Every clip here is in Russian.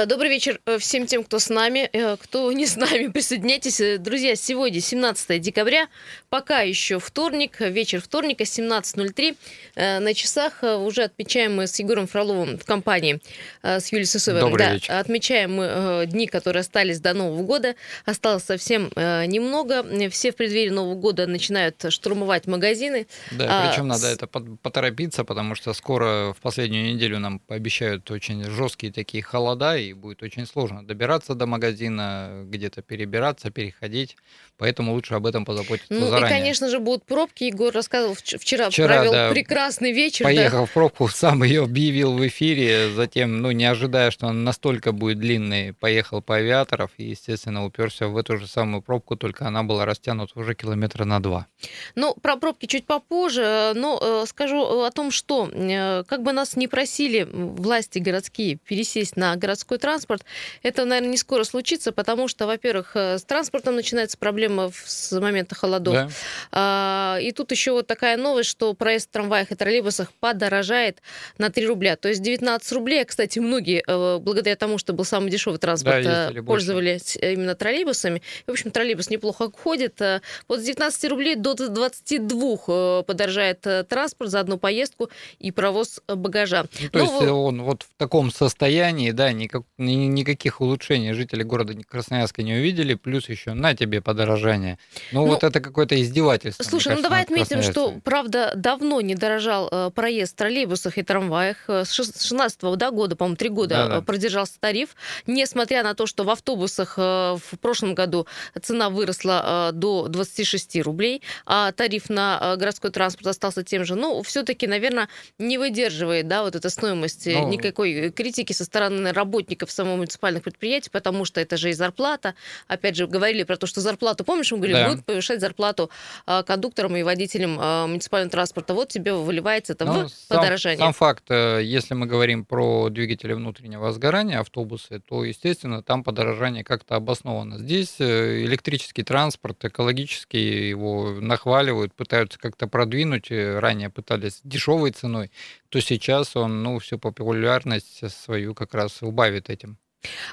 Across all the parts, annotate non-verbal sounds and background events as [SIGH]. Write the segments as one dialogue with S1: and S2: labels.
S1: Э, добрый вечер э, всем тем, кто с нами, э, кто не с нами, [LAUGHS] присоединяйтесь. Друзья, сегодня 17 декабря, пока еще вторник, вечер вторника, 17.03. На часах уже отмечаем мы с Егором Фроловым в компании с Юлией Сысовой.
S2: Добрый
S1: да,
S2: вечер.
S1: Отмечаем мы дни, которые остались до Нового года. Осталось совсем немного. Все в преддверии Нового года начинают штурмовать магазины.
S2: Да, причем надо это поторопиться, потому что скоро в последнюю неделю нам пообещают очень жесткие такие холода, и будет очень сложно добираться до магазина, где-то перебираться, переходить. Поэтому лучше об этом позаботиться
S1: ну,
S2: заранее.
S1: и, конечно же, будут пробки. Егор рассказывал, вчера, вчера провел да, прекрасный вечер.
S2: Поехал
S1: да.
S2: в пробку, [LAUGHS] сам ее объявил в эфире, затем, ну, не ожидая, что он настолько будет длинный, поехал по авиаторов и, естественно, уперся в эту же самую пробку, только она была растянута уже километра на два.
S1: Ну, про пробки чуть попозже, но э, скажу о том, что э, как бы нас не просили власти городские пересесть на городской транспорт, это, наверное, не скоро случится, потому что, во-первых, э, с транспортом начинается проблема с момента холодов. Да. А, и тут еще вот такая новость, что проезд в трамваях и троллейбусах подорожает на 3 рубля. То есть 19 рублей, кстати, многие, э, благодаря тому, что был самый дешевый транспорт, да, э, пользовались больше. именно троллейбусами. В общем, троллейбус неплохо ходит. Вот с 19 рублей до 22 подорожает транспорт за одну поездку и провоз багажа.
S2: Ну, то Но... есть он вот в таком состоянии, да, никак, никаких улучшений жители города Красноярска не увидели, плюс еще на тебе подорожание. Ну, ну вот это издевательство.
S1: Слушай, ну, кажется, ну давай отметим, что, правда, давно не дорожал э, проезд в троллейбусах и трамваях. Э, с 16 да, года, по-моему, три года да, да. продержался тариф, несмотря на то, что в автобусах э, в прошлом году цена выросла до 26 рублей, а тариф на городской транспорт остался тем же. Ну, все-таки, наверное, не выдерживает, да, вот эта стоимость ну, никакой критики со стороны работников самого муниципальных предприятий, потому что это же и зарплата. Опять же, говорили про то, что зарплату, помнишь, мы говорили, да. будут повышать зарплату а, кондукторам и водителям а, муниципального транспорта. Вот тебе выливается это ну, в сам, подорожание.
S2: Сам факт, э, если мы говорим про двигатели внутреннего сгорания, автобусы, то, естественно, там подорожание как-то обосновано. Здесь э, электрический транспорт, экологический, его нахваливают, пытаются как-то продвинуть, э, ранее пытались дешевой ценой, то сейчас он, ну, всю популярность свою как раз убавит этим.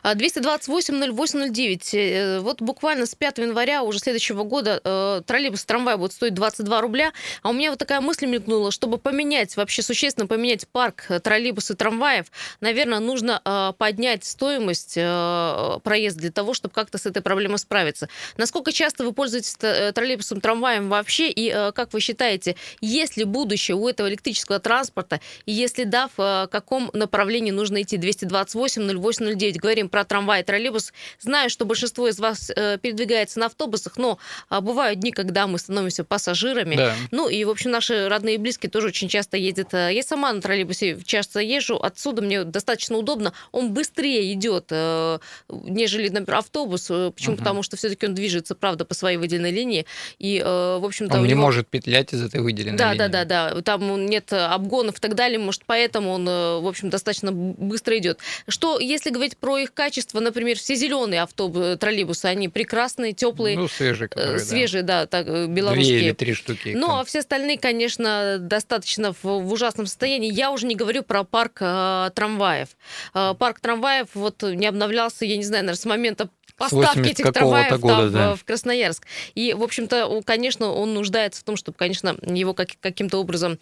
S1: 228-08-09. А, э, вот буквально с 5 января уже следующего года э, троллейбус, трамвай будет стоить 22 рубля. А у меня вот такая мысль мелькнула, чтобы поменять, вообще существенно поменять парк э, троллейбус и трамваев, наверное, нужно э, поднять стоимость э, проезда для того, чтобы как-то с этой проблемой справиться. Насколько часто вы пользуетесь э, троллейбусом, трамваем вообще? И э, как вы считаете, есть ли будущее у этого электрического транспорта? И если да, в каком направлении нужно идти? 228-08-09 ведь говорим про трамвай и троллейбус. Знаю, что большинство из вас э, передвигается на автобусах, но э, бывают дни, когда мы становимся пассажирами. Да. Ну и, в общем, наши родные и близкие тоже очень часто ездят. Э, я сама на троллейбусе часто езжу, отсюда мне достаточно удобно. Он быстрее идет, э, нежели, например, автобус. Э, почему? Угу. Потому что все-таки он движется, правда, по своей выделенной линии. И, э, в общем-то,
S2: он
S1: не
S2: него... может петлять из этой выделенной
S1: да,
S2: линии.
S1: Да, да, да, да. Там нет обгонов и так далее. Может, поэтому он, э, в общем, достаточно быстро идет. Что, если говорить про про их качество, например, все зеленые автобусы, троллейбусы, они прекрасные, теплые.
S2: Ну, свежие, которые,
S1: Свежие, да, да так, э, белорусские.
S2: Две или три штуки.
S1: Ну, а все остальные, конечно, достаточно в, в ужасном состоянии. Я уже не говорю про парк э, трамваев. Э, парк трамваев вот не обновлялся, я не знаю, наверное, с момента поставки этих трамваев года, там, да. в Красноярск. И, в общем-то, конечно, он нуждается в том, чтобы, конечно, его как, каким-то образом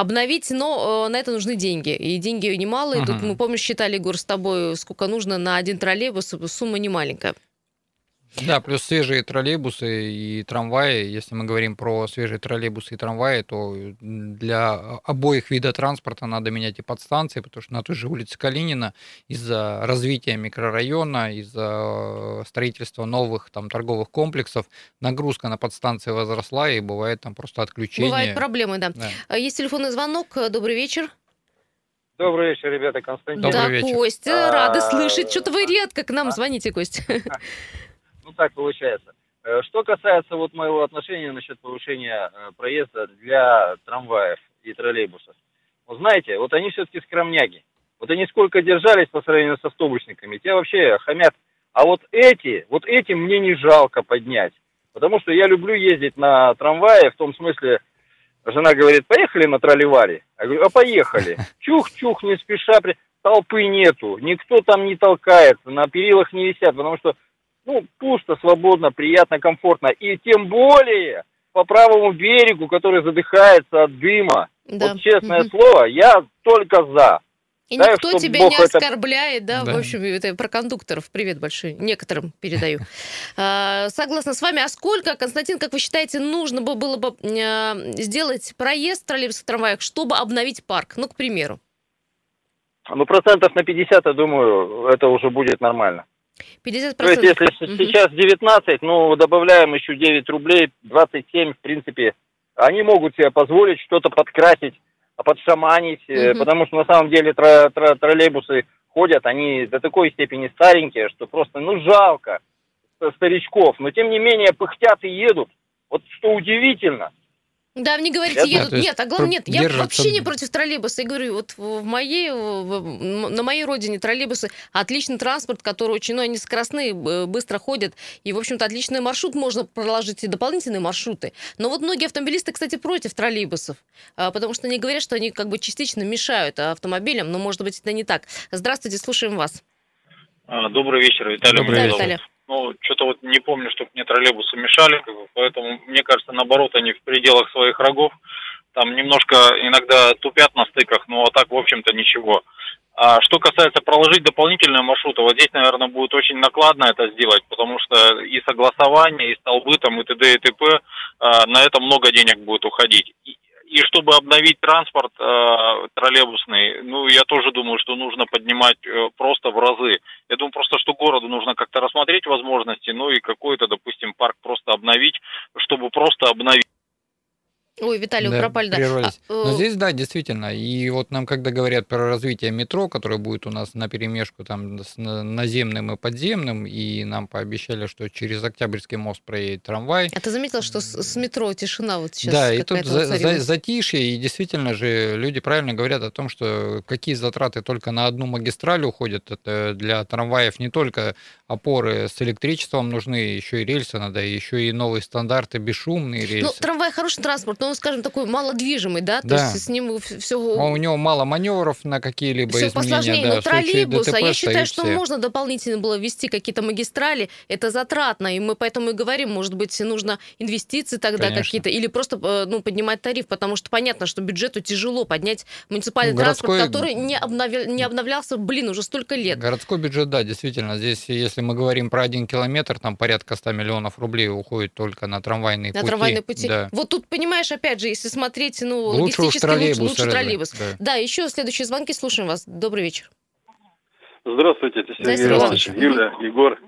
S1: обновить, но э, на это нужны деньги. И деньги немалые. Угу. Тут мы, помнишь, считали, Егор, с тобой, сколько нужно на один троллейбус, сумма не маленькая.
S2: Да, плюс свежие троллейбусы и трамваи. Если мы говорим про свежие троллейбусы и трамваи, то для обоих видов транспорта надо менять и подстанции, потому что на той же улице Калинина из-за развития микрорайона, из-за строительства новых там торговых комплексов нагрузка на подстанции возросла и бывает там просто отключение.
S1: Бывают проблемы, да. да. Есть телефонный звонок. Добрый вечер.
S3: Добрый вечер, ребята, Константин.
S1: Добрый да, вечер. Костя, рады а, слышать. Что-то вы редко к нам звоните, Костя. [LAUGHS]
S3: ну так получается. Э, что касается вот моего отношения насчет повышения э, проезда для трамваев и троллейбусов. Вот знаете, вот они все-таки скромняги. Вот они сколько держались по сравнению с автобусниками, те вообще хамят. А вот эти, вот эти мне не жалко поднять. Потому что я люблю ездить на трамвае, в том смысле, жена говорит, поехали на тролливаре. Я говорю, а поехали. [LAUGHS] Чух-чух, не спеша. толпы нету, никто там не толкается, на перилах не висят, потому что, ну, пусто, свободно, приятно, комфортно. И тем более по правому берегу, который задыхается от дыма. Да. Вот честное угу. слово, я только за.
S1: И да, никто тебя Бог не оскорбляет, это... да, да, в общем, это про кондукторов привет большой, некоторым передаю. [LAUGHS] А, согласна с вами, а сколько, Константин, как вы считаете, нужно было бы а, сделать проезд в троллейбусах трамваях, чтобы обновить парк, ну, к примеру?
S3: Ну, процентов на 50, я думаю, это уже будет нормально. 50%. То есть, если угу. сейчас 19, ну, добавляем еще 9 рублей, 27, в принципе, они могут себе позволить что-то подкрасить, подшаманить, угу. потому что на самом деле тро тро троллейбусы ходят, они до такой степени старенькие, что просто, ну, жалко старичков, но тем не менее пыхтят и едут. Вот что удивительно.
S1: Да, мне говорите, едут. Нет, а главное, нет, я вообще не против троллейбуса. Я говорю, вот в моей, на моей родине троллейбусы отличный транспорт, который очень, ну, они скоростные, быстро ходят. И, в общем-то, отличный маршрут можно проложить и дополнительные маршруты. Но вот многие автомобилисты, кстати, против троллейбусов, а, потому что они говорят, что они как бы частично мешают автомобилям, но, может быть, это не так. Здравствуйте, слушаем вас.
S4: А, добрый вечер, Виталий.
S1: Добрый вечер.
S4: Ну, что-то вот не помню, чтобы мне троллейбусы мешали, поэтому, мне кажется, наоборот, они в пределах своих рогов. Там немножко иногда тупят на стыках, но а так, в общем-то, ничего. А что касается проложить дополнительные маршруты, вот здесь, наверное, будет очень накладно это сделать, потому что и согласование, и столбы там, и т.д. и т.п. А, на это много денег будет уходить и чтобы обновить транспорт э, троллейбусный, ну, я тоже думаю, что нужно поднимать э, просто в разы. Я думаю просто, что городу нужно как-то рассмотреть возможности, ну и какой-то, допустим, парк просто обновить, чтобы просто обновить.
S1: Ой, Виталий, да, пропали, да. Прервались.
S2: А, Но э, здесь, да, действительно. И вот нам, когда говорят про развитие метро, которое будет у нас на перемешку там с наземным и подземным, и нам пообещали, что через Октябрьский мост проедет трамвай.
S1: А ты заметил, что с, с метро тишина вот сейчас
S2: Да, и тут за, за, затишье, и действительно же люди правильно говорят о том, что какие затраты только на одну магистраль уходят. Это для трамваев не только опоры с электричеством нужны, еще и рельсы надо, еще и новые стандарты, бесшумные ну, рельсы. Ну,
S1: трамвай хороший транспорт, но он, скажем, такой малодвижимый, да? То да. есть с ним все...
S2: А у него мало маневров на какие-либо все изменения.
S1: посложнее, да, но троллейбус, а я считаю, что все. можно дополнительно было ввести какие-то магистрали, это затратно, и мы поэтому и говорим, может быть, нужно инвестиции тогда какие-то, или просто э, ну, поднимать тариф, потому что понятно, что бюджету тяжело поднять муниципальный ну, городской... транспорт, который не, обновля... не обновлялся, блин, уже столько лет.
S2: Городской бюджет, да, действительно, здесь, если мы говорим про один километр, там порядка 100 миллионов рублей уходит только на трамвайные
S1: на
S2: пути.
S1: На трамвайные пути. Да. Вот тут, понимаешь, опять же, если смотреть, ну,
S2: лучше логистически лучше,
S1: лучше троллейбус. Да. да, еще следующие звонки, слушаем вас. Добрый вечер.
S5: Здравствуйте, это Сергей Иванович, Юля, Егор.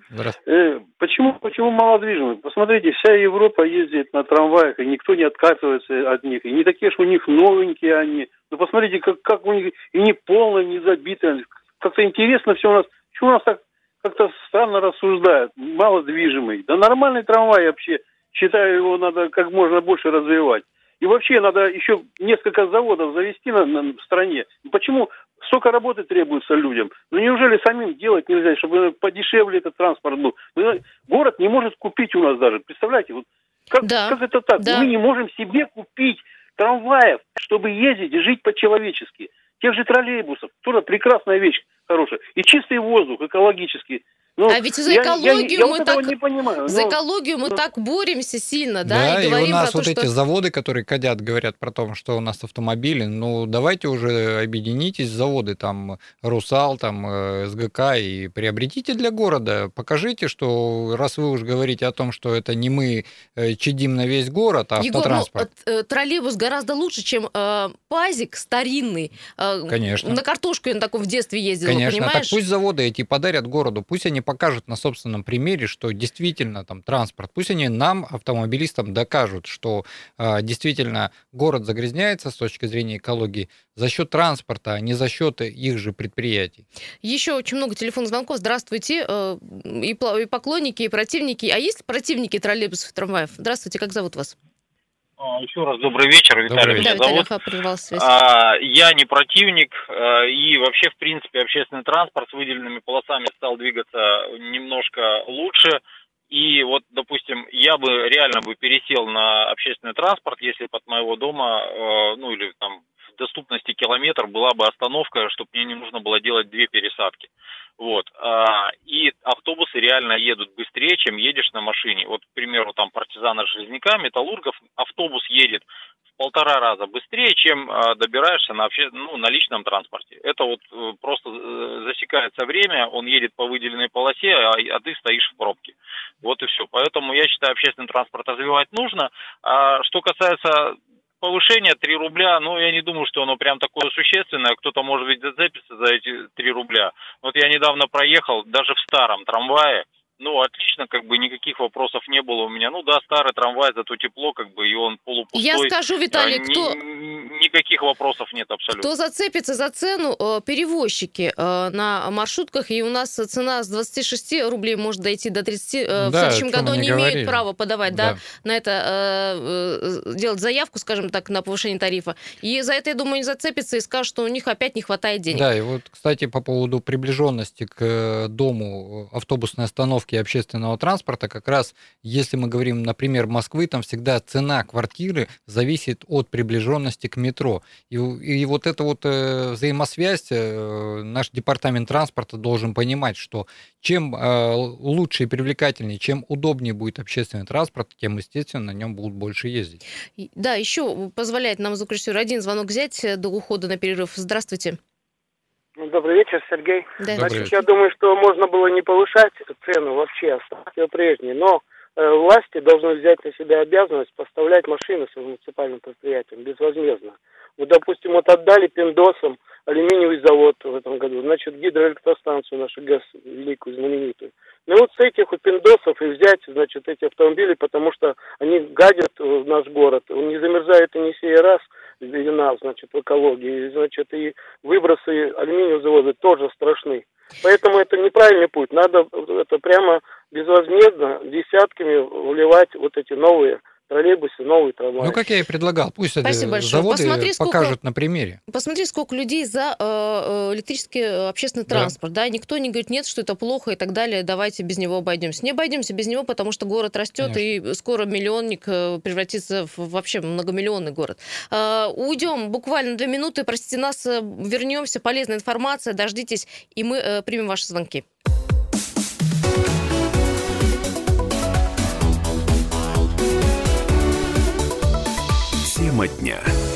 S5: Э, почему, почему малодвижимый? Посмотрите, вся Европа ездит на трамваях, и никто не отказывается от них. И не такие что у них новенькие они. Ну, посмотрите, как, как у них и не полные, не забитые. Как-то интересно все у нас. Почему у нас так как-то странно рассуждают? Малодвижимый. Да нормальный трамвай вообще. Считаю, его надо как можно больше развивать. И вообще надо еще несколько заводов завести на, на, в стране. Почему столько работы требуется людям? Ну неужели самим делать нельзя, чтобы подешевле этот транспорт был? Ну, город не может купить у нас даже. Представляете, вот как, да. как это так? Да. Мы не можем себе купить трамваев, чтобы ездить и жить по-человечески. Тех же троллейбусов. Тоже прекрасная вещь хорошая. И чистый воздух, экологический.
S1: Ну, а ведь за экологию я, я, мы вот так не понимаю. За но... экологию мы но... так боремся сильно, да,
S2: да и, говорим и у нас про вот то, эти что... заводы, которые кадят, говорят про то, что у нас автомобили. Ну, давайте уже объединитесь, заводы там Русал, там э, СГК и приобретите для города. Покажите, что раз вы уж говорите о том, что это не мы э, чадим на весь город, а Егор, автотранспорт.
S1: Ну, троллейбус гораздо лучше, чем э, пазик старинный. Э,
S2: Конечно.
S1: На картошку я на таком в детстве ездила,
S2: Конечно,
S1: понимаешь?
S2: так пусть заводы эти подарят городу, пусть они покажут на собственном примере, что действительно там транспорт, пусть они нам, автомобилистам, докажут, что э, действительно город загрязняется с точки зрения экологии за счет транспорта, а не за счет их же предприятий.
S1: Еще очень много телефонных звонков. Здравствуйте. Э, и поклонники, и противники. А есть противники троллейбусов, трамваев? Здравствуйте, как зовут вас?
S4: А, Еще раз добрый вечер, Виталий
S1: меня
S4: да, зовут. А, я не противник, а, и вообще, в принципе, общественный транспорт с выделенными полосами стал двигаться немножко лучше. И вот, допустим, я бы реально бы пересел на общественный транспорт, если под моего дома, а, ну или там доступности километр была бы остановка, чтобы мне не нужно было делать две пересадки. Вот. А, и автобусы реально едут быстрее, чем едешь на машине. Вот, к примеру, там партизана Железняка, Металлургов, автобус едет в полтора раза быстрее, чем а, добираешься на, обще... ну, на личном транспорте. Это вот э, просто э, засекается время, он едет по выделенной полосе, а, а ты стоишь в пробке. Вот и все. Поэтому я считаю, общественный транспорт развивать нужно. А что касается повышение 3 рубля, ну, я не думаю, что оно прям такое существенное. Кто-то, может быть, зацепится за эти 3 рубля. Вот я недавно проехал, даже в старом трамвае, ну, отлично, как бы никаких вопросов не было у меня. Ну да, старый трамвай, зато тепло, как бы, и он полупустой.
S1: Я скажу, Виталий,
S4: а,
S1: кто...
S4: Никаких вопросов нет абсолютно.
S1: Кто зацепится за цену? Э, перевозчики э, на маршрутках, и у нас цена с 26 рублей может дойти до 30. Э, да, в следующем году они говорили. имеют право подавать, да. да, на это, делать заявку, скажем так, на повышение тарифа. И за это, я думаю, не зацепится и скажут, что у них опять не хватает денег.
S2: Да, и вот, кстати, по поводу приближенности к дому автобусной остановки и общественного транспорта, как раз если мы говорим, например, Москвы, там всегда цена квартиры зависит от приближенности к метро. И, и вот эта вот э, взаимосвязь э, наш департамент транспорта должен понимать, что чем э, лучше и привлекательнее, чем удобнее будет общественный транспорт, тем, естественно, на нем будут больше ездить.
S1: Да, еще позволяет нам звукорежиссер один звонок взять до ухода на перерыв. Здравствуйте.
S6: Ну, добрый вечер, Сергей.
S1: Да.
S6: Значит, я думаю, что можно было не повышать цену вообще, оставить ее прежней, но э, власти должны взять на себя обязанность поставлять машины своим муниципальным предприятиям безвозмездно. Вот, допустим, вот отдали пиндосам алюминиевый завод в этом году, значит, гидроэлектростанцию нашу ГЭС великую, знаменитую. Ну вот с этих пиндосов и взять, значит, эти автомобили, потому что они гадят в наш город. Он не замерзает и не сей раз – вина, значит, в экологии, значит, и выбросы алюминиевого завода тоже страшны. Поэтому это неправильный путь. Надо это прямо безвозмездно десятками вливать вот эти новые троллейбусы, новые трамваи.
S2: Ну, как я и предлагал, пусть Спасибо большое. заводы Посмотри, сколько, покажут на примере.
S1: Посмотри, сколько людей за э, э электрический э, общественный транспорт, да. да, никто не говорит, нет, что это плохо и так далее, давайте без него обойдемся. Не обойдемся без него, потому что город растет, Конечно. и скоро миллионник э, превратится в вообще многомиллионный город. Э, уйдем буквально две минуты, простите нас, вернемся, полезная информация, дождитесь, и мы э, примем ваши звонки.
S7: Тема дня.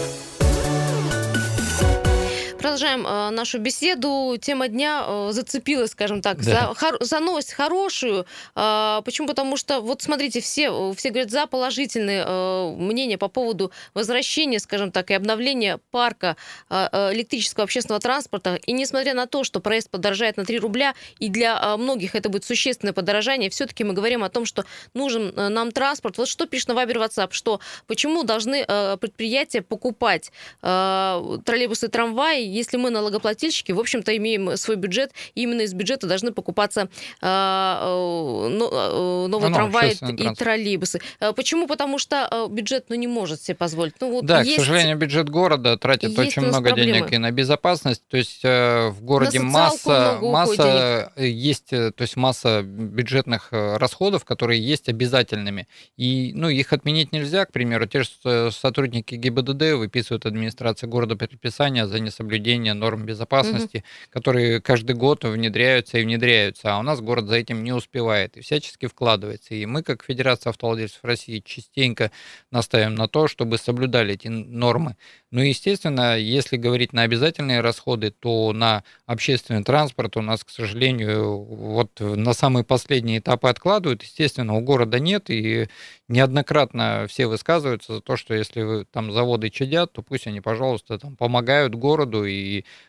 S1: Продолжаем э, нашу беседу. Тема дня э, зацепилась, скажем так, да. за, хор, за новость хорошую. Э, почему? Потому что, вот смотрите, все, все говорят за положительные э, мнения по поводу возвращения, скажем так, и обновления парка э, э электрического общественного транспорта. И несмотря на то, что проезд подорожает на 3 рубля, и для э, многих это будет существенное подорожание, все-таки мы говорим о том, что нужен э, нам транспорт. Вот что пишет на Вайбер WhatsApp, что почему должны э, предприятия покупать э, троллейбусы и трамваи, если мы налогоплательщики, в общем-то, имеем свой бюджет, именно из бюджета должны покупаться а, э, э, новые ну, трамваи и транспорт. троллейбусы. Э, почему? Потому что бюджет ну, не может себе позволить. Ну,
S2: вот да, есть... к сожалению, бюджет города тратит очень много проблемы. денег и на безопасность. То есть в городе масса, масса есть, то есть масса бюджетных расходов, которые есть обязательными. И ну, их отменить нельзя. К примеру, те же сотрудники ГИБДД выписывают администрация города предписания за несоблюдение соблюдения норм безопасности, угу. которые каждый год внедряются и внедряются, а у нас город за этим не успевает и всячески вкладывается. И мы, как Федерация автовладельцев России, частенько настаиваем на то, чтобы соблюдали эти нормы. Ну и, естественно, если говорить на обязательные расходы, то на общественный транспорт у нас, к сожалению, вот на самые последние этапы откладывают. Естественно, у города нет, и неоднократно все высказываются за то, что если вы, там заводы чадят, то пусть они, пожалуйста, там помогают городу и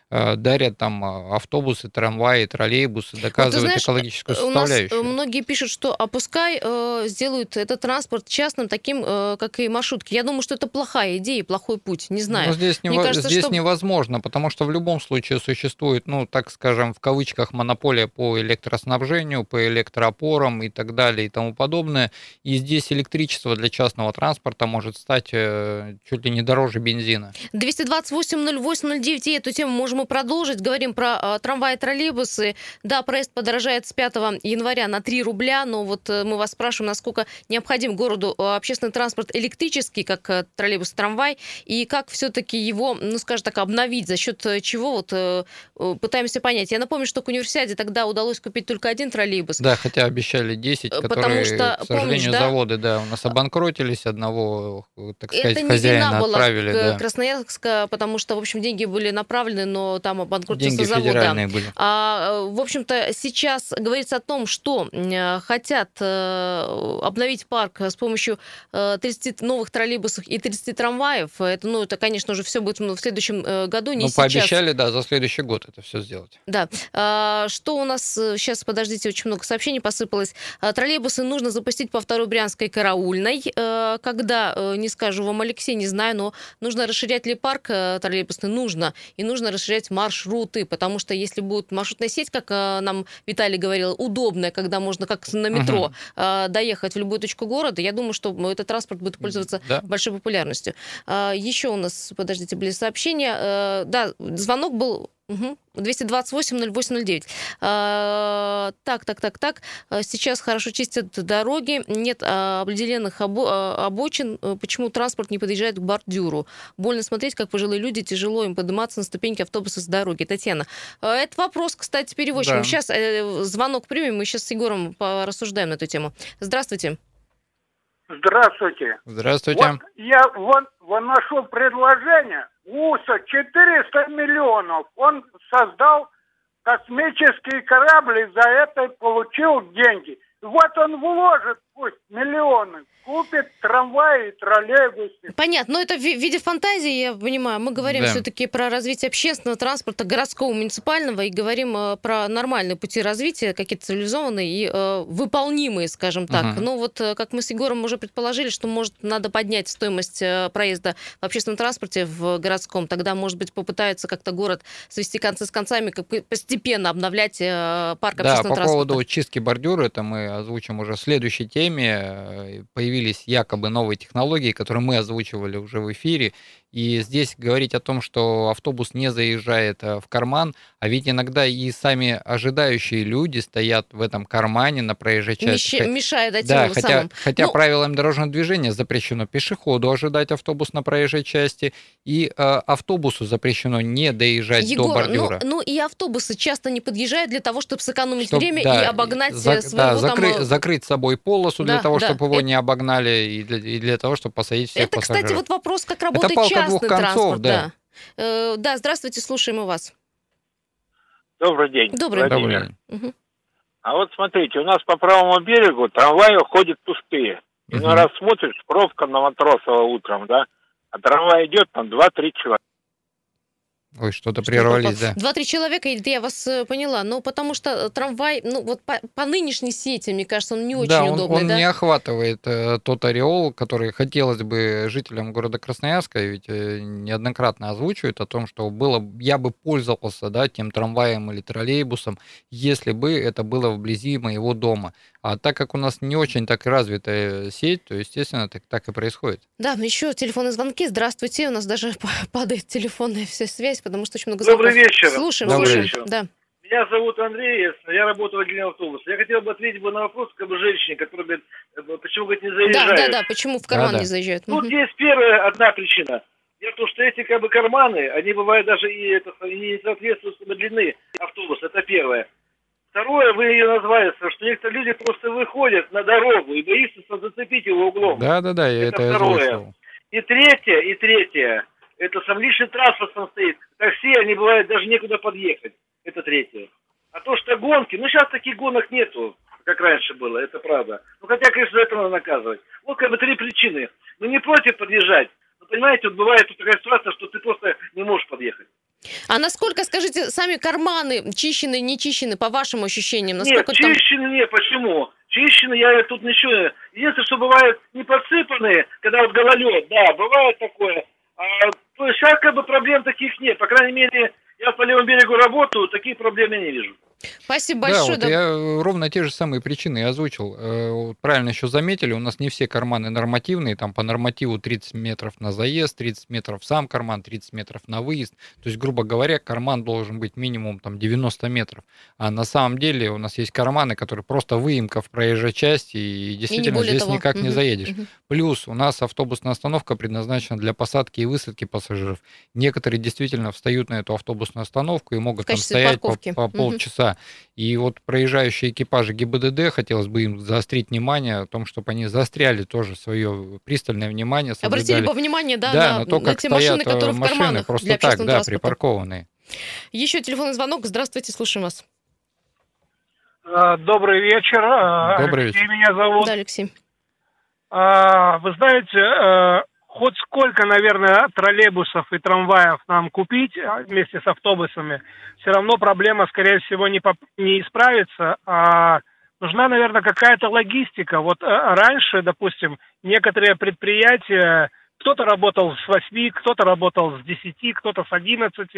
S2: Э, дарят там а, автобусы, трамваи, троллейбусы, доказывают вот знаешь, экологическую составляющую.
S1: У нас многие пишут, что а пускай э, сделают этот транспорт частным, таким, э, как и маршрутки. Я думаю, что это плохая идея, плохой путь. Не знаю.
S2: Но здесь, Мне кажется, здесь что... невозможно, потому что в любом случае существует, ну, так скажем, в кавычках, монополия по электроснабжению, по электроопорам и так далее и тому подобное. И здесь электричество для частного транспорта может стать э, чуть ли не дороже бензина.
S1: 228 08 09, эту тему можем и продолжить. Говорим про э, трамваи троллейбусы. Да, проезд подорожает с 5 января на 3 рубля, но вот э, мы вас спрашиваем, насколько необходим городу э, общественный транспорт электрический, как э, троллейбус, трамвай, и как все-таки его, ну, скажем так, обновить, за счет э, чего вот э, э, пытаемся понять. Я напомню, что к универсиаде тогда удалось купить только один троллейбус.
S2: Да, хотя обещали 10, которые, Потому что, к сожалению, помнишь, да? заводы, да, у нас обанкротились, одного, так сказать,
S1: Это
S2: хозяина
S1: не вина
S2: отправили.
S1: Была
S2: да.
S1: Красноярска, потому что, в общем, деньги были направлены, но там обанкротился завод.
S2: Федеральные были.
S1: А, в общем-то, сейчас говорится о том, что хотят обновить парк с помощью 30 новых троллейбусов и 30 трамваев. Это, ну, это, конечно же, все будет в следующем э, году, не
S2: ну,
S1: сейчас.
S2: пообещали, да, за следующий год это все сделать.
S1: Да. А, что у нас сейчас, э, подождите, очень много сообщений посыпалось. А, троллейбусы нужно запустить по второй Брянской караульной. Когда, не скажу вам, Алексей, не знаю, но нужно расширять ли парк троллейбусный? Нужно. И нужно расширять маршруты, потому что если будет маршрутная сеть, как нам Виталий говорил, удобная, когда можно как на метро угу. доехать в любую точку города, я думаю, что этот транспорт будет пользоваться да. большой популярностью. Еще у нас, подождите, были сообщения. Э, да, звонок был Угу. 228-08-09. А, так, так, так, так. А, сейчас хорошо чистят дороги, нет а, определенных обо- обочин. Э, почему транспорт не подъезжает к бордюру? Больно смотреть, как пожилые люди, тяжело им подниматься на ступеньки автобуса с дороги. Татьяна, это вопрос, кстати, переводчикам. Да. Сейчас э, звонок примем, мы сейчас с Егором порассуждаем на эту тему. Здравствуйте.
S8: Здравствуйте.
S2: Здравствуйте.
S8: Вот я вот, вот нашел предложение. УСА 400 миллионов. Он создал космический корабль и за это получил деньги. Вот он вложит пусть миллионы, купит трамваи, троллейбусы.
S1: Понятно, но это в виде фантазии, я понимаю. Мы говорим да. все-таки про развитие общественного транспорта, городского, муниципального, и говорим э, про нормальные пути развития, какие-то цивилизованные и э, выполнимые, скажем так. Угу. Ну вот, э, как мы с Егором уже предположили, что, может, надо поднять стоимость э, проезда в общественном транспорте в городском, тогда, может быть, попытаются как-то город свести концы с концами, как постепенно обновлять э, парк
S2: да,
S1: общественного
S2: по
S1: транспорта.
S2: по поводу чистки бордюра, это мы озвучим уже в следующей теме, теме э, появились якобы новые технологии, которые мы озвучивали уже в эфире, и здесь говорить о том, что автобус не заезжает э, в карман, а ведь иногда и сами ожидающие люди стоят в этом кармане на проезжей части.
S1: Меш... Мешает этим
S2: да, хотя,
S1: самым.
S2: хотя ну... правилам дорожного движения запрещено пешеходу ожидать автобус на проезжей части, и э, автобусу запрещено не доезжать
S1: Егор,
S2: до бордюра.
S1: Ну, ну и автобусы часто не подъезжают для того, чтобы сэкономить Чтоб, время да, и обогнать за, своего да,
S2: закры,
S1: там...
S2: закрыть собой полосу да, для того, да. чтобы его это... не обогнали, и для, и для того, чтобы посадить всех
S1: Это,
S2: пассажиров.
S1: кстати, вот вопрос, как работает частный
S2: двух концов,
S1: транспорт.
S2: Да.
S1: Да. Э, да, здравствуйте, слушаем и вас.
S4: Добрый день.
S1: Добрый
S2: день.
S1: Угу.
S4: А вот смотрите, у нас по правому берегу трамваи ходят пустые. И угу. раз смотришь, пробка на Матросова утром, да, а трамвай идет, там 2-3 человека.
S2: Ой, что-то прервались, да.
S1: Два-три человека, я вас э, поняла. Но потому что э, трамвай, ну вот по, по нынешней сети, мне кажется, он не очень
S2: да,
S1: удобный,
S2: он, он
S1: да?
S2: не охватывает э, тот ореол, который хотелось бы жителям города Красноярска, ведь э, неоднократно озвучивают о том, что было, я бы пользовался, да, тем трамваем или троллейбусом, если бы это было вблизи моего дома. А так как у нас не очень так развитая сеть, то, естественно, так, так и происходит.
S1: Да, еще телефонные звонки. Здравствуйте. У нас даже [LAUGHS] падает телефонная вся связь, потому что очень много звонков.
S9: Добрый вечер.
S1: Слушаем,
S2: Добрый
S1: слушаем.
S2: вечер.
S1: Да.
S9: Меня зовут Андрей, я работаю в отделении автобуса. Я хотел бы ответить бы на вопрос как бы женщине, которая говорит, э, почему говорит, не заезжают.
S1: Да, да, да, почему в карман
S2: да, да.
S1: не заезжают.
S9: Тут угу. есть первая одна причина. Дело в том, что эти как бы карманы, они бывают даже и это, не соответствуют длины автобуса. Это первое. Второе, вы ее назвали, что некоторые люди просто выходят на дорогу и боятся зацепить его углом.
S2: Да, да, да, я это, это
S9: второе.
S2: озвучил.
S9: И третье, и третье, это сам личный транспорт стоит. Такси, они бывают даже некуда подъехать. Это третье. А то, что гонки, ну сейчас таких гонок нету, как раньше было, это правда. Ну хотя, конечно, за это надо наказывать. Вот как бы три причины. Мы не против подъезжать. Но понимаете, вот бывает тут такая ситуация, что ты просто не можешь подъехать.
S1: А насколько, скажите, сами карманы чищены, не чищены, по вашим ощущениям?
S9: Насколько нет, там... чищены, нет, почему? Чищены, я тут ничего... Единственное, что бывает не подсыпанные, когда вот гололед, да, бывает такое. А, сейчас как бы проблем таких нет. По крайней мере, я по левому берегу работаю, таких проблем я не вижу.
S1: Спасибо большое.
S2: Да, вот я ровно те же самые причины озвучил. Правильно еще заметили, у нас не все карманы нормативные, там по нормативу 30 метров на заезд, 30 метров сам карман, 30 метров на выезд. То есть, грубо говоря, карман должен быть минимум там 90 метров. А на самом деле у нас есть карманы, которые просто выемка в проезжей части, и действительно и здесь того. никак угу. не заедешь. Угу. Плюс у нас автобусная остановка предназначена для посадки и высадки пассажиров. Некоторые действительно встают на эту автобусную остановку и могут там стоять по, по угу. полчаса. И вот проезжающие экипажи ГИБДД, хотелось бы им заострить внимание о том, чтобы они заостряли тоже свое пристальное внимание.
S1: Обратили бы внимание, да,
S2: да на, на то, как на те стоят машины, которые машины, в карманах просто для так, да, припаркованные.
S1: Еще телефонный звонок. Здравствуйте, слушаем вас.
S10: А, добрый вечер.
S2: Добрый Алексей вечер.
S10: меня зовут.
S1: Да, Алексей.
S10: А, вы знаете, хоть сколько, наверное, троллейбусов и трамваев нам купить вместе с автобусами, все равно проблема, скорее всего, не, поп- не исправится, а нужна, наверное, какая-то логистика. Вот раньше, допустим, некоторые предприятия, кто-то работал с 8, кто-то работал с 10, кто-то с 11,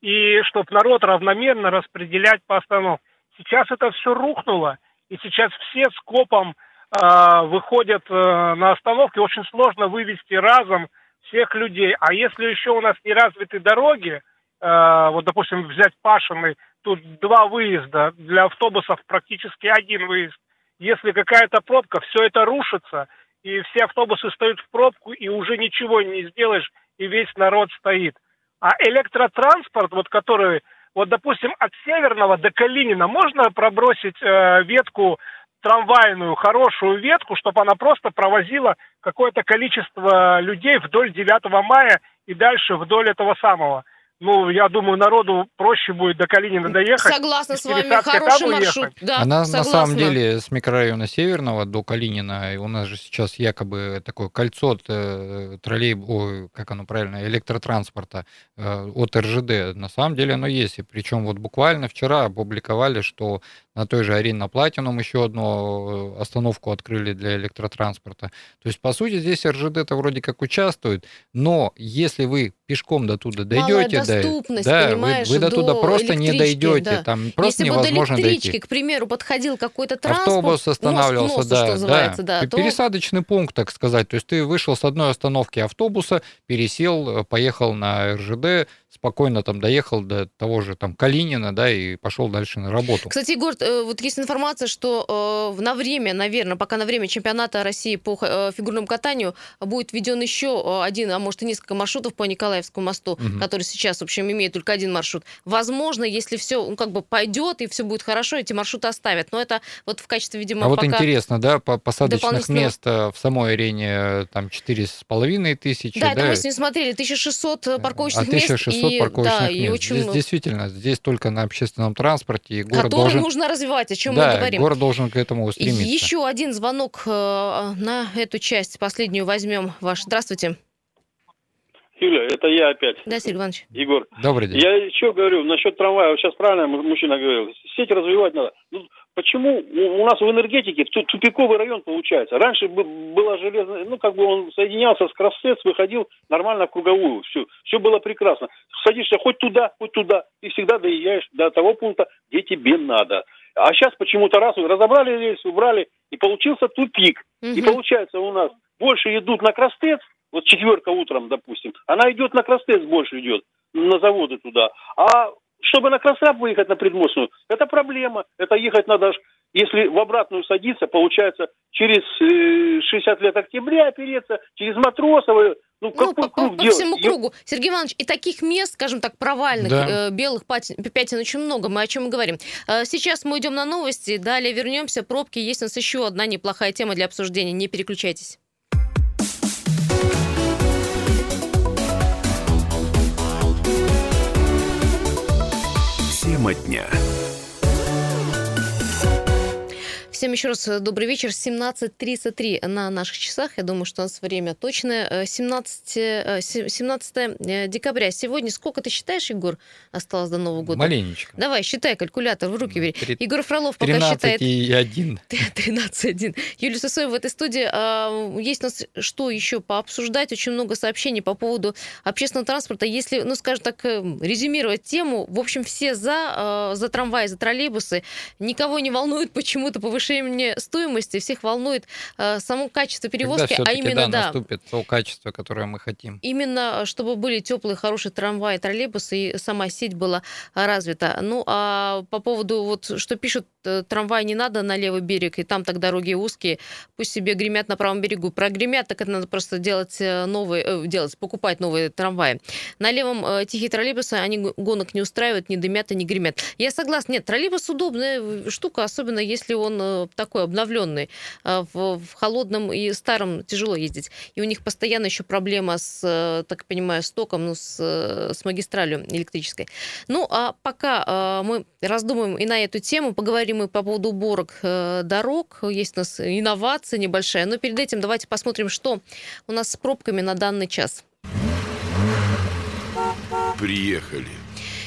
S10: и чтобы народ равномерно распределять по остановкам. Сейчас это все рухнуло, и сейчас все скопом э, выходят э, на остановке. Очень сложно вывести разом всех людей. А если еще у нас не развиты дороги, э, вот, допустим, взять Пашиной, тут два выезда, для автобусов практически один выезд. Если какая-то пробка, все это рушится, и все автобусы стоят в пробку, и уже ничего не сделаешь, и весь народ стоит. А электротранспорт, вот который вот, допустим, от Северного до Калинина можно пробросить э, ветку трамвайную, хорошую ветку, чтобы она просто провозила какое-то количество людей вдоль 9 мая и дальше вдоль этого самого ну, я думаю, народу проще будет до Калинина доехать.
S1: Согласна с вами, хороший маршрут. Да,
S2: Она согласна. на самом деле с микрорайона Северного до Калинина, у нас же сейчас якобы такое кольцо э, троллей, о, как оно правильно, электротранспорта э, от РЖД. На самом деле оно есть. И причем вот буквально вчера опубликовали, что на той же Арена Платинум еще одну э, остановку открыли для электротранспорта. То есть, по сути, здесь РЖД-то вроде как участвует, но если вы пешком до туда дойдете,
S1: да, да вы,
S2: вы до туда просто не дойдете, да. там просто
S1: если
S2: невозможно
S1: бы до электрички,
S2: дойти.
S1: к примеру, подходил какой-то транспорт,
S2: автобус останавливался,
S1: нос,
S2: да,
S1: называется, да,
S2: да,
S1: то...
S2: пересадочный пункт, так сказать, то есть ты вышел с одной остановки автобуса, пересел, э, поехал на РЖД, спокойно там доехал до того же там Калинина, да, и пошел дальше на работу.
S1: Кстати, Егор, э, вот есть информация, что э, на время, наверное, пока на время чемпионата России по э, фигурному катанию будет введен еще один, а может и несколько маршрутов по Николаевскому мосту, угу. который сейчас, в общем, имеет только один маршрут. Возможно, если все ну, как бы пойдет и все будет хорошо, эти маршруты оставят. Но это вот в качестве, видимо,
S2: А вот интересно, да, по посадочных мест в самой арене там четыре с половиной тысячи.
S1: Да, да, это мы с ним смотрели, 1600 парковочных
S2: а 1600
S1: мест.
S2: 500 парковочных да, мест. И очень... Здесь действительно, здесь только на общественном транспорте. И город
S1: Который
S2: должен...
S1: нужно развивать, о чем
S2: да,
S1: мы говорим.
S2: город должен к этому устремиться.
S1: Еще один звонок э, на эту часть, последнюю возьмем ваш. Здравствуйте.
S5: Юля, это я опять.
S1: Да, Сергей Иванович.
S5: Егор.
S2: Добрый день.
S5: Я еще говорю насчет трамвая. Сейчас правильно мужчина говорил. Сеть развивать надо. Ну, почему у нас в энергетике тупиковый район получается? Раньше была железная, ну, как бы он соединялся с Красец, выходил нормально в круговую. Все, все было прекрасно. Садишься хоть туда, хоть туда, и всегда доезжаешь до того пункта, где тебе надо. А сейчас почему-то раз разобрали рельс, убрали, и получился тупик. Угу. И получается у нас больше идут на Крастец, вот четверка утром, допустим, она идет на Крастец больше идет, на заводы туда. А чтобы на Красап выехать на Предмостную, это проблема. Это ехать надо, если в обратную садиться, получается, через 60 э, лет октября опереться, через Матросово, ну, ну какой
S1: по,
S5: круг
S1: по, по всему кругу. Сергей Иванович, и таких мест, скажем так, провальных, да. э, белых пятен, пятен очень много. Мы о чем говорим. Э, сейчас мы идем на новости, далее вернемся. Пробки. Есть у нас еще одна неплохая тема для обсуждения. Не переключайтесь.
S7: Тема дня.
S1: Всем еще раз э, добрый вечер. 17.33 на наших часах. Я думаю, что у нас время точное. 17, 17 декабря. Сегодня сколько ты считаешь, Егор, осталось до Нового года?
S2: Маленечко.
S1: Давай, считай, калькулятор в руки бери. 3, Егор Фролов
S2: пока 13
S1: считает...
S2: и 1.
S1: 13,1. [LAUGHS] Юлия Сосоева в этой студии. А, есть у нас что еще пообсуждать? Очень много сообщений по поводу общественного транспорта. Если, ну, скажем так, э, резюмировать тему, в общем, все за, за трамваи, за троллейбусы. Никого не волнует почему-то повышение стоимости, всех волнует э, само качество перевозки,
S2: а
S1: именно,
S2: да,
S1: да,
S2: наступит то качество, которое мы хотим.
S1: Именно, чтобы были теплые, хорошие трамваи, троллейбусы, и сама сеть была развита. Ну, а по поводу, вот, что пишут, э, трамвай не надо на левый берег, и там так дороги узкие, пусть себе гремят на правом берегу. Прогремят, так это надо просто делать э, новые, э, делать, покупать новые трамваи. На левом э, тихие троллейбусы, они гонок не устраивают, не дымят и не гремят. Я согласна, нет, троллейбус удобная штука, особенно если он э, такой обновленный. Э, в, в холодном и старом тяжело ездить. И у них постоянно еще проблема с, э, так понимаю, стоком, ну, с, с магистралью электрической. Ну, а пока мы раздумаем и на эту тему, поговорим и по поводу уборок дорог. Есть у нас инновация небольшая. Но перед этим давайте посмотрим, что у нас с пробками на данный час.
S7: Приехали.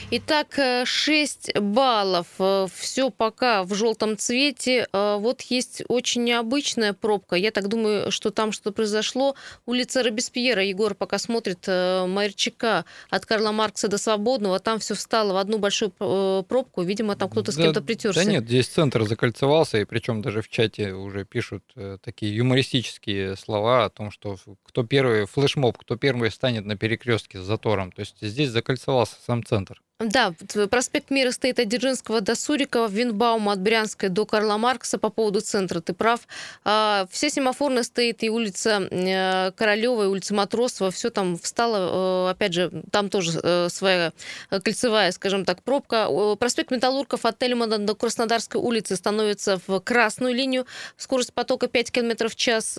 S1: Итак, 6 э, баллов. Э, Все пока в желтом цвете. Э, вот есть очень необычная пробка. Я так думаю, что там что произошло. Улица Робеспьера. Егор пока смотрит Майерчика от Карла Маркса до Свободного. Там все встало в одну большую пробку. Видимо, там кто-то с кем-то притерся.
S2: Да нет, здесь центр закольцевался, и причем даже в чате уже пишут такие юмористические слова о том, что кто первый, флешмоб, кто первый станет на перекрестке с затором. То есть здесь закольцевался сам центр.
S1: Да, проспект Мира стоит от Дзержинского до Сурикова, Винбаума от Брянской до Карла Маркса по поводу центра, ты прав. А, все семафорные стоит и улица э, Королева, и улица Матросова, все там встало, э, опять же, там тоже э, своя кольцевая, скажем так, пробка. Проспект Металлургов от Тельмана до Краснодарской улицы становится в красную линию, скорость потока 5 км в час.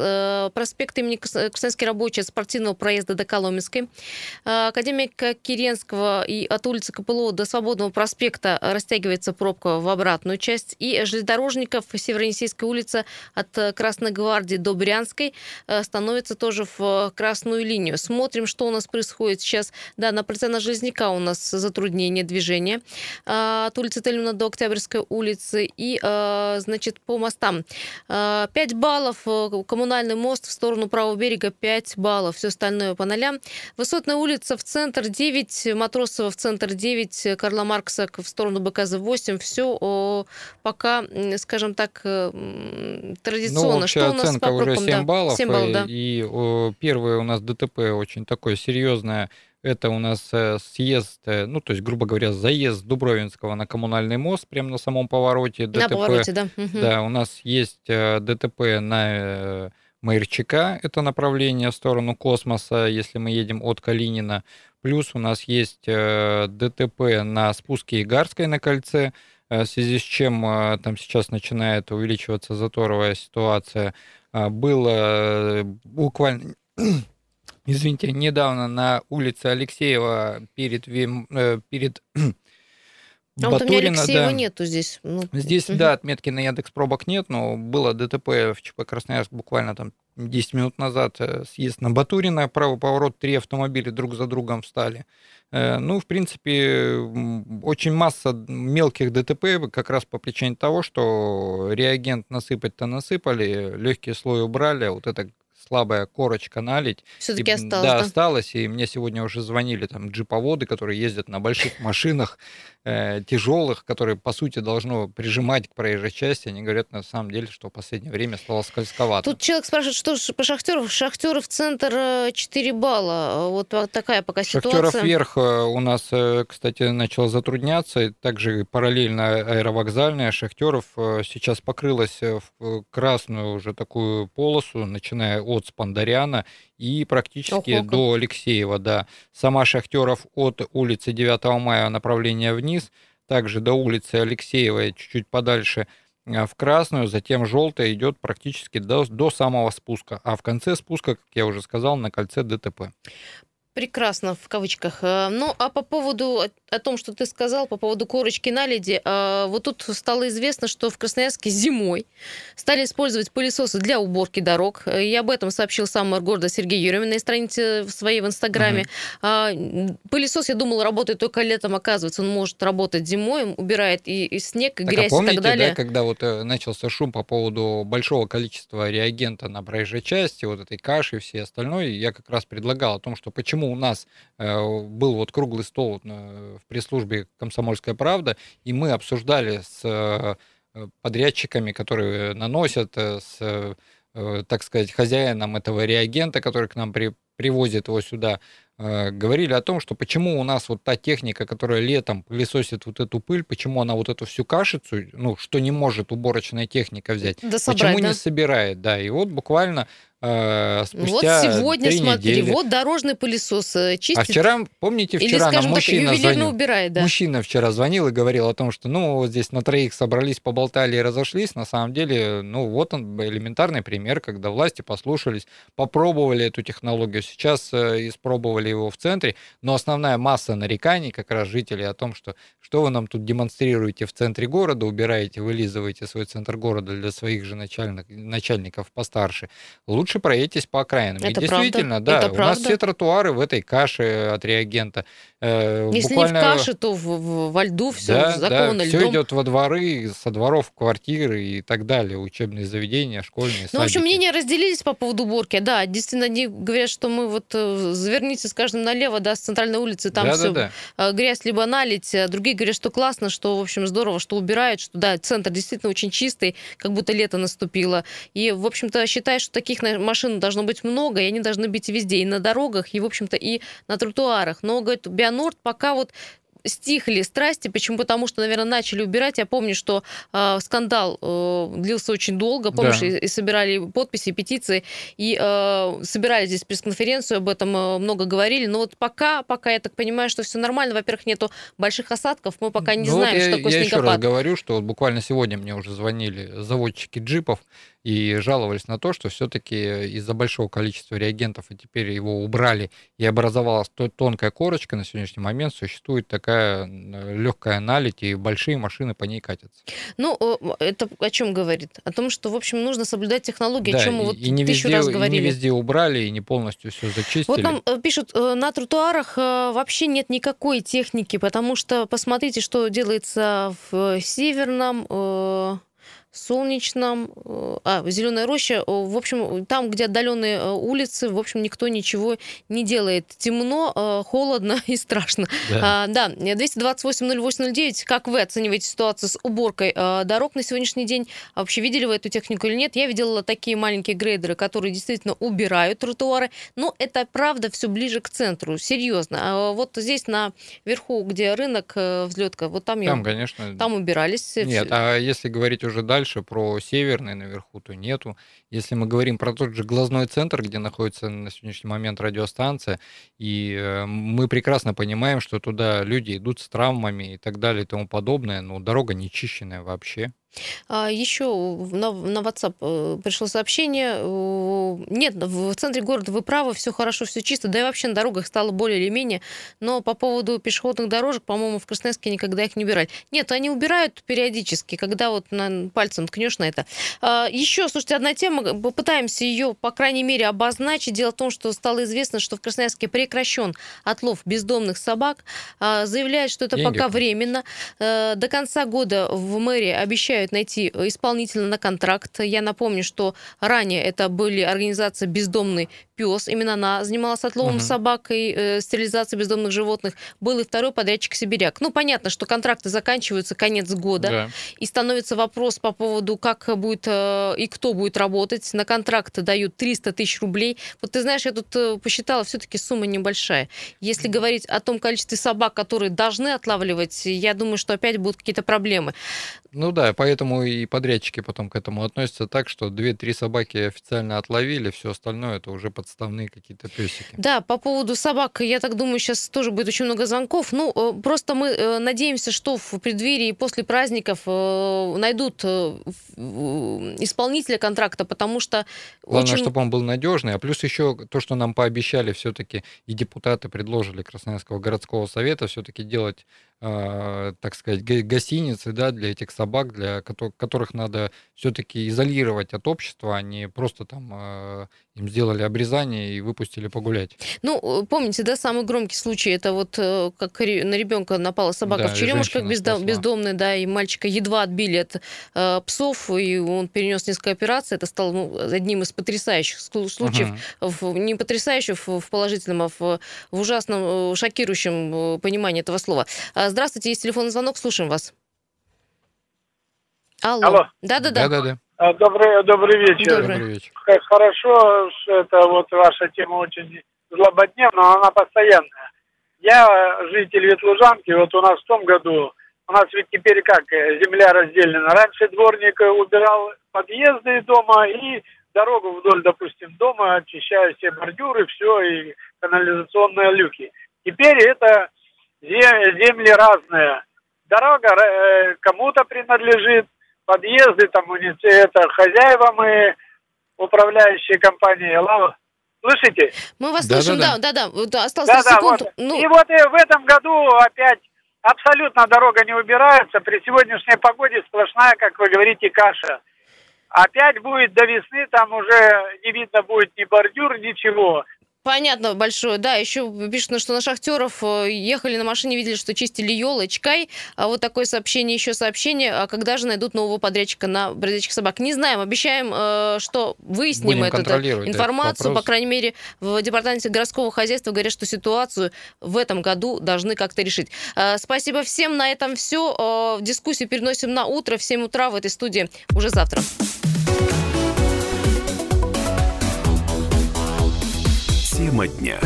S1: Проспект имени Красноярский рабочий от спортивного проезда до Коломенской. Академика Киренского и от улицы ПЛО до Свободного проспекта растягивается пробка в обратную часть. И железнодорожников Северонесейская улица от Красной Гвардии до Брянской э, становится тоже в красную линию. Смотрим, что у нас происходит сейчас. Да, на Полицейна Железняка у нас затруднение движения э, от улицы Тельмана до Октябрьской улицы. И, э, значит, по мостам 5 баллов. Коммунальный мост в сторону правого берега 5 баллов. Все остальное по нолям. Высотная улица в центр 9, Матросова в центр 9, 9 Карла Маркса в сторону БКЗ-8. Все пока, скажем так, традиционно.
S2: Ну,
S1: Что
S2: у нас оценка по уже 7 да. баллов.
S1: 7 баллов да.
S2: И первое у нас ДТП очень такое серьезное. Это у нас э, съезд, э, ну, то есть, грубо говоря, заезд Дубровинского на коммунальный мост, прямо на самом повороте.
S1: ДТП. На повороте, да.
S2: Да, у нас есть э, ДТП на Майерчика, это направление в сторону космоса, если мы едем от Калинина. Плюс у нас есть э, ДТП на спуске Игарской на кольце, э, в связи с чем э, там сейчас начинает увеличиваться заторовая ситуация. Было буквально, [CLEARS THROAT] извините, недавно на улице Алексеева перед, перед [CLEARS THROAT]
S1: а вот у меня Алексеева да. нету здесь.
S2: Ну, здесь, угу. да, отметки на Яндекс пробок нет, но было ДТП в ЧП Красноярск буквально там 10 минут назад. Э, съезд на Батурина, правый поворот, три автомобиля друг за другом встали. Э, ну, в принципе, очень масса мелких ДТП как раз по причине того, что реагент насыпать-то насыпали, легкий слой убрали, а вот это слабая корочка налить.
S1: Все-таки осталось.
S2: Да,
S1: да,
S2: осталось. И мне сегодня уже звонили там джиповоды, которые ездят на больших машинах, э, тяжелых, которые, по сути, должно прижимать к проезжей части. Они говорят, на самом деле, что в последнее время стало скользковато.
S1: Тут человек спрашивает, что же по шахтеров? Шахтеры в центр 4 э, балла. Вот такая пока ситуация.
S2: Шахтеров вверх э, у нас, э, кстати, начало затрудняться. Также параллельно аэровокзальная. Шахтеров сейчас покрылась в красную уже такую полосу, начиная от Спандаряна и практически Ого, до Алексеева, да. Сама Шахтеров от улицы 9 мая направление вниз, также до улицы Алексеева чуть-чуть подальше э, в красную, затем желтая идет практически до, до самого спуска. А в конце спуска, как я уже сказал, на кольце ДТП.
S1: Прекрасно, в кавычках. Э, ну, а по поводу о том, что ты сказал, по поводу корочки наледи, э, вот тут стало известно, что в Красноярске зимой стали использовать пылесосы для уборки дорог. И об этом сообщил сам мэр города Сергей Еремин на странице в своей в Инстаграме. Угу. Пылесос, я думал, работает только летом, оказывается, он может работать зимой, убирает и, и снег, и так, а грязь а помните, и так далее.
S2: Да, когда вот э, начался шум по поводу большого количества реагента на проезжей части, вот этой каши и все остальное, я как раз предлагал о том, что почему у нас э, был вот круглый стол в пресс-службе «Комсомольская правда», и мы обсуждали с э, подрядчиками, которые наносят, э, с, так сказать, хозяином этого реагента, который к нам при, привозит его сюда, говорили о том, что почему у нас вот та техника, которая летом пылесосит вот эту пыль, почему она вот эту всю кашицу, ну, что не может уборочная техника взять, да собрать, почему да? не собирает, да, и вот буквально
S1: э, спустя Вот сегодня, смотри, недели. вот дорожный пылесос э, чистит.
S2: А вчера, помните, вчера Или, нам мужчина так, звонил. Убирает, да. Мужчина вчера звонил и говорил о том, что, ну, вот здесь на троих собрались, поболтали и разошлись. На самом деле, ну, вот он элементарный пример, когда власти послушались, попробовали эту технологию. Сейчас э, испробовали его в центре, но основная масса нареканий как раз жителей о том, что что вы нам тут демонстрируете в центре города, убираете, вылизываете свой центр города для своих же начальных, начальников постарше. Лучше лучше проедьтесь по окраинам. Это и действительно, правда? да, Это у правда? нас все тротуары в этой каше от реагента.
S1: Э, Если буквально... не в каше, то в, в, во льду все да, заковано
S2: да, льдом. Все идет во дворы, со дворов в квартиры и так далее, учебные заведения, школьные,
S1: Ну, в общем, мнения разделились по поводу уборки. Да, действительно, они говорят, что мы вот э, заверните, скажем, налево, да, с центральной улицы, там да, все да, да. грязь либо налить. А другие говорят, что классно, что, в общем, здорово, что убирают, что, да, центр действительно очень чистый, как будто лето наступило. И, в общем-то, считаю, что таких машин должно быть много, и они должны быть везде, и на дорогах, и, в общем-то, и на тротуарах. Но, говорит, Бионорд пока вот стихли страсти. Почему? Потому что, наверное, начали убирать. Я помню, что э, скандал э, длился очень долго. Помнишь, да. и, и собирали подписи, петиции, и э, собирали здесь пресс-конференцию, об этом э, много говорили. Но вот пока, пока я так понимаю, что все нормально. Во-первых, нету больших осадков, мы пока не ну, знаем, вот я, что такое
S2: я
S1: снегопад.
S2: Я еще раз говорю, что вот буквально сегодня мне уже звонили заводчики джипов, и жаловались на то, что все-таки из-за большого количества реагентов, и теперь его убрали, и образовалась тонкая корочка, на сегодняшний момент существует такая легкая налить, и большие машины по ней катятся.
S1: Ну, это о чем говорит? О том, что, в общем, нужно соблюдать технологии, да, о чем мы вот и не тысячу везде, раз говорили. И
S2: не везде убрали, и не полностью все зачистили.
S1: Вот нам э, пишут, э, на тротуарах э, вообще нет никакой техники, потому что посмотрите, что делается в Северном, Солнечном, э, а, Зеленая роща, э, в общем, там, где отдаленные э, улицы, в общем, никто ничего не делает. Темно, холодно [LAUGHS] и страшно. Да, а, да 228-08-09, как вы оцениваете ситуацию с уборкой дорог на сегодняшний день? А вообще видели вы эту технику или нет? Я видела такие маленькие грейдеры, которые действительно убирают тротуары, но это правда все ближе к центру, серьезно. А вот здесь на верху, где рынок, взлетка, вот там,
S2: там я, конечно,
S1: там убирались.
S2: Нет, а если говорить уже дальше, дальше про северный наверху, то нету. Если мы говорим про тот же глазной центр, где находится на сегодняшний момент радиостанция, и э, мы прекрасно понимаем, что туда люди идут с травмами и так далее и тому подобное, но дорога не чищенная вообще.
S1: А еще на, на WhatsApp э, пришло сообщение. Нет, в центре города вы правы, все хорошо, все чисто. Да и вообще на дорогах стало более или менее. Но по поводу пешеходных дорожек, по-моему, в Красноярске никогда их не убирали. Нет, они убирают периодически, когда вот на, пальцем ткнешь на это. А, еще, слушайте, одна тема, попытаемся ее, по крайней мере, обозначить. Дело в том, что стало известно, что в Красноярске прекращен отлов бездомных собак. А, заявляют, что это Деньги. пока временно. Э, до конца года в мэрии обещают обещают найти исполнителя на контракт. Я напомню, что ранее это были организации «Бездомный пес». Именно она занималась отловом угу. собак и э, стерилизацией бездомных животных. Был и второй подрядчик «Сибиряк». Ну, понятно, что контракты заканчиваются конец года. Да. И становится вопрос по поводу, как будет э, и кто будет работать. На контракт дают 300 тысяч рублей. Вот ты знаешь, я тут э, посчитала, все-таки сумма небольшая. Если говорить о том количестве собак, которые должны отлавливать, я думаю, что опять будут какие-то проблемы.
S2: Ну да, по поэтому и подрядчики потом к этому относятся так, что две-три собаки официально отловили, все остальное это уже подставные какие-то песики.
S1: Да, по поводу собак, я так думаю, сейчас тоже будет очень много звонков. Ну, э, просто мы э, надеемся, что в преддверии и после праздников найдут исполнителя контракта, потому что...
S2: Главное, очень... чтобы он был надежный, а плюс еще то, что нам пообещали все-таки, и депутаты предложили Красноярского городского совета все-таки делать э, так сказать, гостиницы да, для этих собак, для которых надо все-таки изолировать от общества, а не просто там э, им сделали обрезание и выпустили погулять.
S1: Ну, э, помните, да, самый громкий случай, это вот э, как на ребенка напала собака да, в черемушках бездом, бездомный, да, и мальчика едва отбили от э, псов, и он перенес несколько операций. Это стало ну, одним из потрясающих случаев, угу. в, не потрясающих в положительном, а в, в ужасном, шокирующем понимании этого слова. А Здравствуйте, есть телефонный звонок, слушаем вас. Алло. Алло. Да-да-да. Да-да-да.
S8: А, добрый, добрый вечер. Добрый вечер. Хорошо, что это вот ваша тема очень злободневная, но она постоянная. Я житель Ветлужанки, вот у нас в том году, у нас ведь теперь как, э, земля разделена. Раньше дворник убирал подъезды дома и дорогу вдоль, допустим, дома, очищая все бордюры, все, и канализационные люки. Теперь это земли разные. Дорога э, кому-то принадлежит, подъезды там это хозяевам и управляющие компании. Слышите?
S1: Мы вас да, слышим, да, да, да, да, осталось да, да,
S8: Вот. Ну... И вот и в этом году опять абсолютно дорога не убирается. При сегодняшней погоде сплошная, как вы говорите, каша. Опять будет до весны, там уже не видно будет ни бордюр, ничего.
S1: Понятно, большое. Да, еще пишут, что на шахтеров э, ехали на машине, видели, что чистили елочкой. А вот такое сообщение, еще сообщение. А когда же найдут нового подрядчика на бродячих собак? Не знаем. Обещаем, э, что выясним эту информацию. По крайней мере, в департаменте городского хозяйства говорят, что ситуацию в этом году должны как-то решить. Э, спасибо всем. На этом все. Дискуссию переносим на утро. В 7 утра в этой студии уже завтра.
S7: Тема дня.